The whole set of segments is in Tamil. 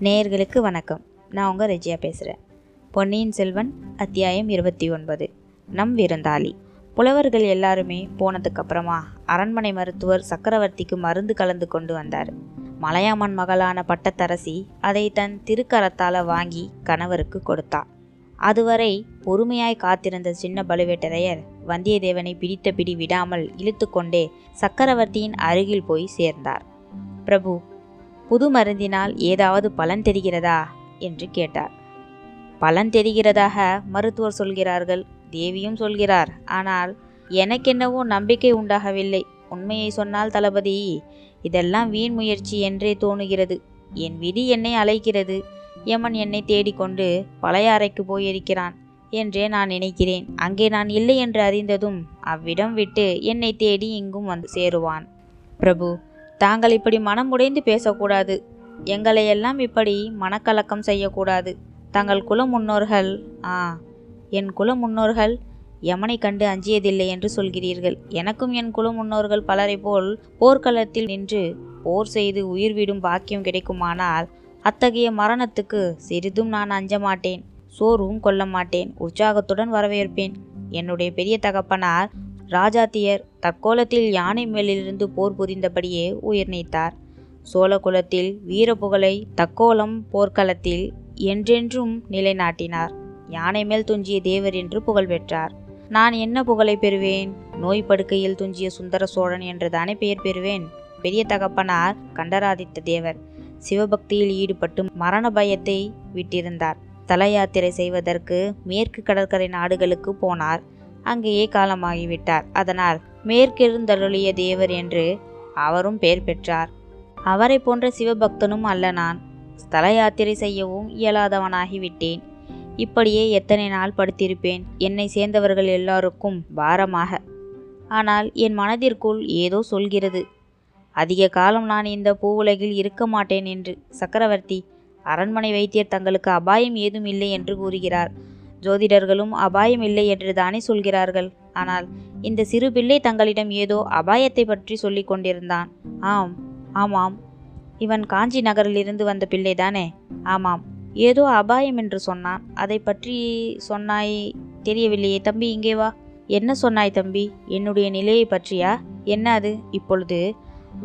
நேயர்களுக்கு வணக்கம். நான் உங்கள் ரெஜியா பேசுகிறேன் பொன்னியின் செல்வன் அத்தியாயம் இருபத்தி ஒன்பது. நம் விருந்தாளி. புலவர்கள் எல்லாருமே போனதுக்கப்புறமா அரண்மனை மருத்துவர் சக்கரவர்த்திக்கு மருந்து கலந்து கொண்டு வந்தார். மலையாமன் மகளான பட்டத்தரசி அதை தன் திருக்கரத்தால் வாங்கி கணவருக்கு கொடுத்தார் அதுவரை பொறுமையாய் காத்திருந்த சின்ன பழுவேட்டரையர் வந்தியத்தேவனை பிடித்த பிடி விடாமல் இழுத்து கொண்டே சக்கரவர்த்தியின் அருகில் போய் சேர்ந்தார். பிரபு புது மருந்தினால் ஏதாவது பலன் தெரிகிறதா? என்று கேட்டார். பலன் தெரிகிறதாக மருத்துவர் சொல்கிறார்கள். தேவியும் சொல்கிறார். ஆனால் எனக்கென்னவோ நம்பிக்கை உண்டாகவில்லை. உண்மையை சொன்னால் தளபதி இதெல்லாம் வீண் முயற்சி என்றே தோணுகிறது. என் விதி என்னை அழைக்கிறது. யமன் என்னை தேடிக்கொண்டு பழையாறைக்கு போயிருக்கிறான் என்றே நான் நினைக்கிறேன். அங்கே நான் இல்லை என்று அறிந்ததும் அவ்விடம் விட்டு என்னை தேடி இங்கும் வந்து சேருவான். பிரபு தாங்கள் இப்படி மனம் உடைந்து பேசக்கூடாது. எங்களையெல்லாம் இப்படி மனக்கலக்கம் செய்யக்கூடாது. தங்கள் குல முன்னோர்கள் ஆ என் குல முன்னோர்கள் யமனை கண்டு அஞ்சியதில்லை என்று சொல்கிறீர்கள். எனக்கும் என் குல முன்னோர்கள் பலரை போல் போர்க்களத்தில் நின்று போர் செய்து உயிர் விடும் பாக்கியம் கிடைக்குமானால் அத்தகைய மரணத்துக்கு சிறிதும் நான் அஞ்ச மாட்டேன். சோர்வும் கொள்ள மாட்டேன். உற்சாகத்துடன் வரவேற்பேன். என்னுடைய பெரிய தகப்பனார் ராஜாத்தியர் தற்கோலத்தில் யானை மேலிருந்து போர் புரிந்தபடியே உயிர் நீத்தார். சோழகுலத்தில் வீரப்புகழை தக்கோலம் போர்க்களத்தில் என்றென்றும் நிலைநாட்டினார். யானை மேல் துஞ்சிய தேவர் என்று புகழ் பெற்றார். நான் என்ன புகழை பெறுவேன்? நோய் படுக்கையில் துஞ்சிய சுந்தர சோழன் என்று தானே பெயர் பெறுவேன்? பெரிய தகப்பனார் கண்டராதித்த தேவர் சிவபக்தியில் ஈடுபட்டு மரண பயத்தை விட்டிருந்தார். தல யாத்திரை செய்வதற்கு மேற்கு கடற்கரை நாடுகளுக்கு போனார். அங்கேயே காலமாகிவிட்டார். அதனால் மேற்கிருந்தருளிய தேவர் என்று அவரும் பெயர் பெற்றார். அவரை போன்ற சிவபக்தனும் அல்ல நான். ஸ்தல யாத்திரை செய்யவும் இயலாதவனாகிவிட்டேன். இப்படியே எத்தனை நாள் படுத்திருப்பேன். என்னை சேர்ந்தவர்கள் எல்லாருக்கும் பாரமாக. ஆனால் என் மனதிற்குள் ஏதோ சொல்கிறது. அதிக காலம் நான் இந்த பூவுலகில் இருக்க மாட்டேன் என்று. சக்கரவர்த்தி அரண்மனை வைத்தியர் தங்களுக்கு அபாயம் ஏதும் இல்லை என்று கூறுகிறார். ஜோதிடர்களும் அபாயம் இல்லை என்று தானே சொல்கிறார்கள். ஆனால் இந்த சிறு பிள்ளை தங்களிடம் ஏதோ அபாயத்தை பற்றி சொல்லிக் கொண்டிருந்தான். ஆம் ஆமாம். இவன் காஞ்சி நகரிலிருந்து வந்த பிள்ளைதானே ஆமாம். ஏதோ அபாயம் என்று சொன்னான். அதை பற்றி சொன்னாய் தெரியவில்லையே தம்பி இங்கே வா. என்ன சொன்னாய் தம்பி? என்னுடைய நிலையை பற்றியா? என்ன அது? இப்பொழுது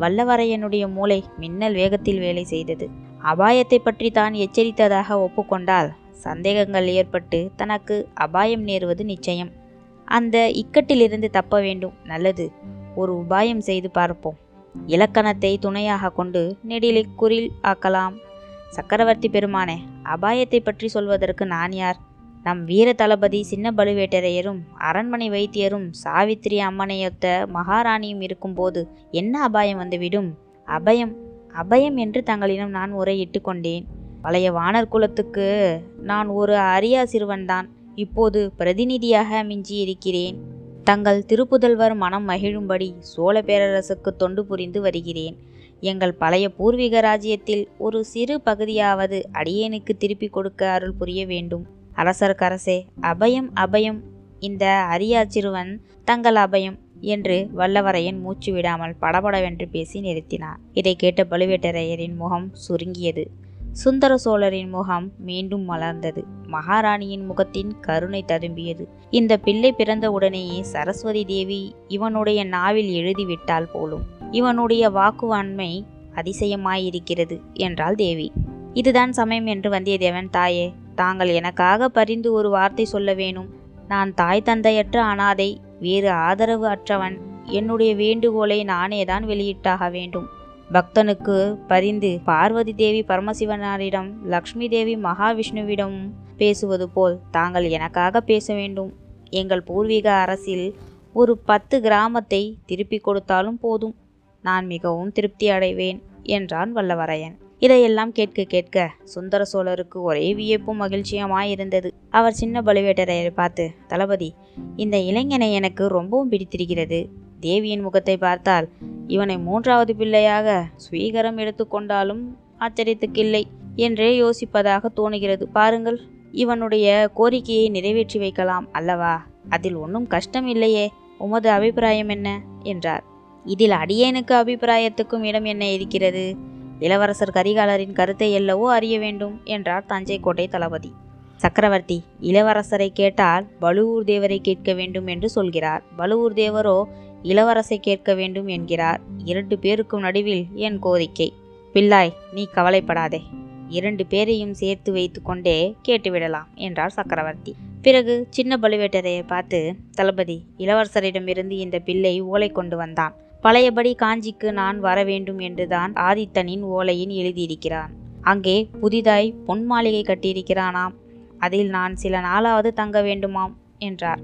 வல்லவரையனுடைய மூளை மின்னல் வேகத்தில் வேலை செய்தது. அபாயத்தை பற்றி தான் எச்சரித்ததாக ஒப்புக்கொண்டால் சந்தேகங்கள் ஏற்பட்டு தனக்கு அபாயம் நேருவது நிச்சயம். அந்த இக்கட்டிலிருந்து தப்ப வேண்டும். நல்லது. ஒரு உபாயம் செய்து பார்ப்போம். இலக்கணத்தை துணையாக கொண்டு நெடிலை குறில் ஆக்கலாம். சக்கரவர்த்தி பெருமானே அபாயத்தை பற்றி சொல்வதற்கு நான் யார்? நம் வீர தளபதி சின்ன பழுவேட்டரையரும் அரண்மனை வைத்தியரும் சாவித்திரி அம்மனையொத்த மகாராணியும் இருக்கும்போது என்ன அபாயம் வந்துவிடும்? அபயம் அபயம் என்று தங்களிடம் நான் உரையிட்டு கொண்டேன் பழைய வானர் குலத்துக்கு நான் ஒரு அரியா சிறுவன்தான் இப்போது பிரதிநிதியாக மிஞ்சி இருக்கிறேன் தங்கள் திருப்புதல்வர் மனம் மகிழும்படி சோழ பேரரசுக்கு தொண்டு புரிந்து வருகிறேன். எங்கள் பழைய பூர்வீக ராஜ்யத்தில் ஒரு சிறு பகுதியாவது அடியேனுக்கு திருப்பி கொடுக்க அருள் புரிய வேண்டும். அரசர்க்கரசே அபயம் அபயம். இந்த அரியா சிறுவன் தங்கள் அபயம் என்று வல்லவரையன் மூச்சு விடாமல் படபடவென்று பேசி நிறுத்தினார் இதை கேட்ட பழுவேட்டரையரின் முகம் சுருங்கியது. சுந்தர சோழரின் முகம் மீண்டும் மலர்ந்தது. மகாராணியின் முகத்தின் கருணை ததும்பியது. இந்த பிள்ளை பிறந்த உடனேயே சரஸ்வதி தேவி இவனுடைய நாவில் எழுதிவிட்டால் போலும். இவனுடைய வாக்குவாண்மை அதிசயமாயிருக்கிறது என்றாள் தேவி. இதுதான் சமயம் என்று வந்தியத்தேவன் தாயே தாங்கள் எனக்காக பரிந்து ஒரு வார்த்தை சொல்ல வேணும். நான் தாய் தந்தையற்ற அனாதை வேறு ஆதரவு அற்றவன். என்னுடைய வேண்டுகோளை நானே தான் வெளியிட்டாக வேண்டும். பக்தனுக்கு பரிந்து பார்வதி தேவி பரமசிவனாரிடம் லக்ஷ்மி தேவி மகாவிஷ்ணுவிடம் பேசுவது போல் தாங்கள் எனக்காக பேச வேண்டும். எங்கள் பூர்வீக அரசில் ஒரு பத்து கிராமத்தை திருப்பி கொடுத்தாலும் போதும். நான் மிகவும் திருப்தி அடைவேன் என்றான் வல்லவரையன். இதையெல்லாம் கேட்க கேட்க சுந்தர சோழருக்கு ஒரே வியப்பும் மகிழ்ச்சியுமாயிருந்தது. அவர் சின்ன பழுவேட்டரையரை பார்த்து தளபதி இந்த இளைஞனை எனக்கு ரொம்பவும் பிடித்திருக்கிறது. தேவியின் முகத்தை பார்த்தால் இவனை மூன்றாவது பிள்ளையாக ஸ்வீகரம் எடுத்துக்கொண்டாலும் ஆச்சரியத்துக்கில்லை என்றே யோசிப்பதாக தோணுகிறது. பாருங்கள் இவனுடைய கோரிக்கையை நிறைவேற்றி வைக்கலாம் அல்லவா? அதில் ஒன்றும் கஷ்டம் இல்லையே. உமது அபிப்பிராயம் என்ன? என்றார். இதில் அடியேனுக்கு அபிப்பிராயத்துக்கும் இடம் என்ன இருக்கிறது? இளவரசர் கரிகாலரின் கருத்தை எல்லவோ அறிய வேண்டும் என்றார் தஞ்சை கோட்டை தளபதி. சக்கரவர்த்தி இளவரசரை கேட்டால் பழுவூர் தேவரை கேட்க வேண்டும் என்று சொல்கிறார். பலுவூர் தேவரோ இளவரசை கேட்க வேண்டும் என்கிறார். இரண்டு பேருக்கும் நடுவில் என் கோரிக்கை. பிள்ளாய் நீ கவலைப்படாதே. இரண்டு பேரையும் சேர்த்து வைத்து கொண்டே கேட்டுவிடலாம் என்றார் சக்கரவர்த்தி. பிறகு சின்ன பழுவேட்டரையை பார்த்து தளபதி இளவரசரிடமிருந்து இந்த பிள்ளை ஓலை கொண்டு வந்தான். பழையபடி காஞ்சிக்கு நான் வர வேண்டும் என்றுதான் ஆதித்தனின் ஓலையின் எழுதியிருக்கிறான். அங்கே புதிதாய் பொன் மாளிகை கட்டியிருக்கிறானாம். அதில் நான் சில நாளாவது தங்க வேண்டுமாம் என்றார்.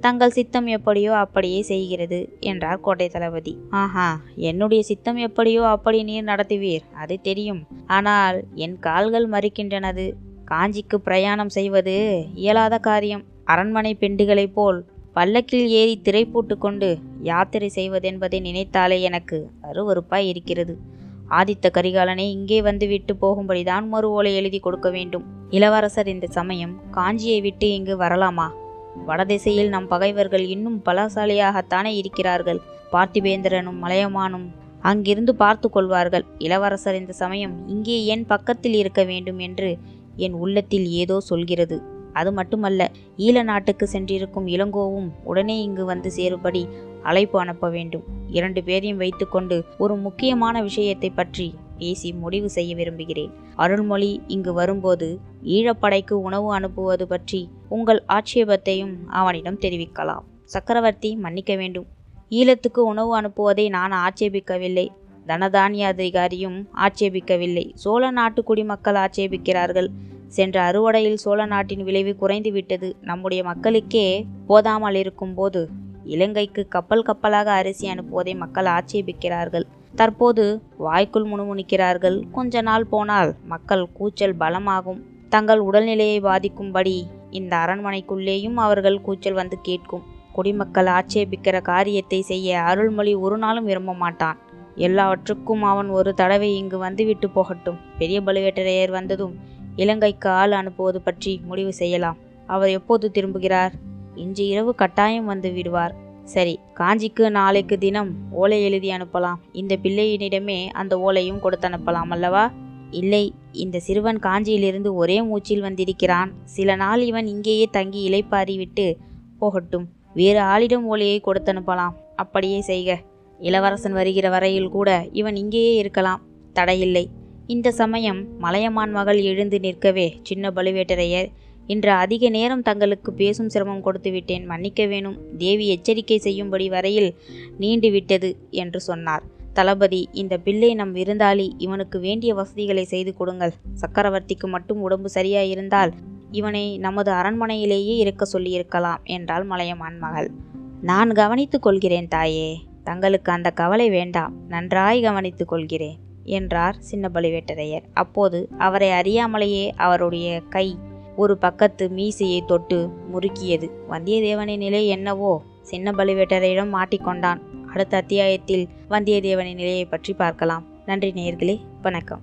தங்கள் சித்தம் எப்படியோ அப்படியே செய்கிறது என்றார் கோட்டை தளபதி. ஆஹா என்னுடைய சித்தம் எப்படியோ அப்படி நீர் நடத்துவீர் அது தெரியும். ஆனால் என் கால்கள் மறுக்கின்றனது காஞ்சிக்கு பிரயாணம் செய்வது இயலாத காரியம். அரண்மனை பெண்டுகளைப் போல் பல்லக்கில் ஏறி திரை கொண்டு யாத்திரை செய்வதென்பதை நினைத்தாலே எனக்கு அருவறுப்பாய் இருக்கிறது. ஆதித்த கரிகாலனை இங்கே வந்து விட்டு போகும்படிதான் மறு ஓலை எழுதி கொடுக்க வேண்டும். இளவரசர் இந்த சமயம் காஞ்சியை விட்டு இங்கு வரலாமா? வடதிசையில் நம் பகைவர்கள் இன்னும் பலசாலியாகத்தானே இருக்கிறார்கள். பார்த்திபேந்திரனும் மலையமானும் அங்கிருந்து பார்த்து கொள்வார்கள். இளவரசர் இந்த சமயம் இங்கே என் பக்கத்தில் இருக்க வேண்டும் என்று என் உள்ளத்தில் ஏதோ சொல்கிறது. அது மட்டுமல்ல ஈழ நாட்டுக்கு சென்றிருக்கும் இளங்கோவும் உடனே இங்கு வந்து சேரும்படி அழைப்பு அனுப்ப வேண்டும். இரண்டு பேரையும் வைத்துக்கொண்டு ஒரு முக்கியமான விஷயத்தை பற்றி பேசி முடிவு செய்ய விரும்புகிறேன். அருள்மொழி இங்கு வரும்போது ஈழப்படைக்கு உணவு அனுப்புவது பற்றி உங்கள் ஆட்சேபத்தையும் அவனிடம் தெரிவிக்கலாம். சக்கரவர்த்தி மன்னிக்க வேண்டும். ஈழத்துக்கு உணவு அனுப்புவதை நான் ஆட்சேபிக்கவில்லை. தனதானிய அதிகாரியும் ஆட்சேபிக்கவில்லை. சோழ நாட்டு குடிமக்கள் ஆட்சேபிக்கிறார்கள். சென்ற அறுவடையில் சோழ நாட்டின் விளைவு குறைந்து விட்டது நம்முடைய மக்களுக்கே போதாமல் இருக்கும்போது இலங்கைக்கு கப்பல் கப்பலாக அரிசி அனுப்புவதை மக்கள் ஆட்சேபிக்கிறார்கள். தற்போது வாய்க்குள் முணுமுணுக்கிறார்கள். கொஞ்ச நாள் போனால் மக்கள் கூச்சல் பலமாகும். தங்கள் உடல்நிலையை பாதிக்கும்படி இந்த அரண்மனைக்குள்ளேயும் அவர்கள் கூச்சல் வந்து கேட்கும். குடிமக்கள் ஆட்சேபிக்கிற காரியத்தை செய்ய அருள்மொழி ஒரு நாளும் விரும்ப மாட்டான். எல்லாவற்றுக்கும் அவன் ஒரு தடவை இங்கு வந்துவிட்டு போகட்டும். பெரிய பழுவேட்டரையர் வந்ததும் இலங்கைக்கு ஆள் அனுப்புவது பற்றி முடிவு செய்யலாம். அவர் எப்போது திரும்புகிறார்? இன்று இரவு கட்டாயம் வந்து விடுவார். சரி காஞ்சிக்கு நாளைக்கு தினம் ஓலை எழுதி அனுப்பலாம். இந்த பிள்ளையினிடமே அந்த ஓலையும் கொடுத்து அனுப்பலாம் அல்லவா? இல்லை இந்த சிறுவன் காஞ்சியிலிருந்து ஒரே மூச்சில் வந்திருக்கிறான். சில நாள் இவன் இங்கேயே தங்கி இலைப்பாரிவிட்டு போகட்டும். வேறு ஆளிடம் ஓலையை கொடுத்து அனுப்பலாம். அப்படியே செய்க. இளவரசன் வருகிற வரையில் கூட இவன் இங்கேயே இருக்கலாம். தடையில்லை. இந்த சமயம் மலையமான் மகள் எழுந்து நிற்கவே சின்ன பழுவேட்டரையர் இன்று அதிக நேரம் தங்களுக்கு பேசும் சிரமம் கொடுத்து விட்டேன். மன்னிக்க வேணும். தேவி எச்சரிக்கை செய்யும்படி வரையில் நீண்டு விட்டது என்று சொன்னார். தளபதி இந்த பிள்ளை நம் விருந்தாளி. இவனுக்கு வேண்டிய வசதிகளை செய்து கொடுங்கள். சக்கரவர்த்திக்கு மட்டும் உடம்பு சரியாயிருந்தால் இவனை நமது அரண்மனையிலேயே இருக்க சொல்லியிருக்கலாம் என்றாள் மலையமான் மகள். நான் கவனித்துக் கொள்கிறேன் தாயே. தங்களுக்கு அந்த கவலை வேண்டாம். நன்றாய் கவனித்துக் கொள்கிறேன் என்றார் சின்ன பழுவேட்டரையர் அப்போது அவரை அறியாமலேயே அவருடைய கை ஒரு பக்கத்து மீசையை தொட்டு முறுக்கியது. வந்தியத்தேவனின் நிலை என்னவோ? சின்ன பழுவேட்டரையிடம் மாட்டிக்கொண்டான் அடுத்த அத்தியாயத்தில் வந்தியத்தேவனின் நிலையை பற்றி பார்க்கலாம். நன்றி நேர்களே வணக்கம்.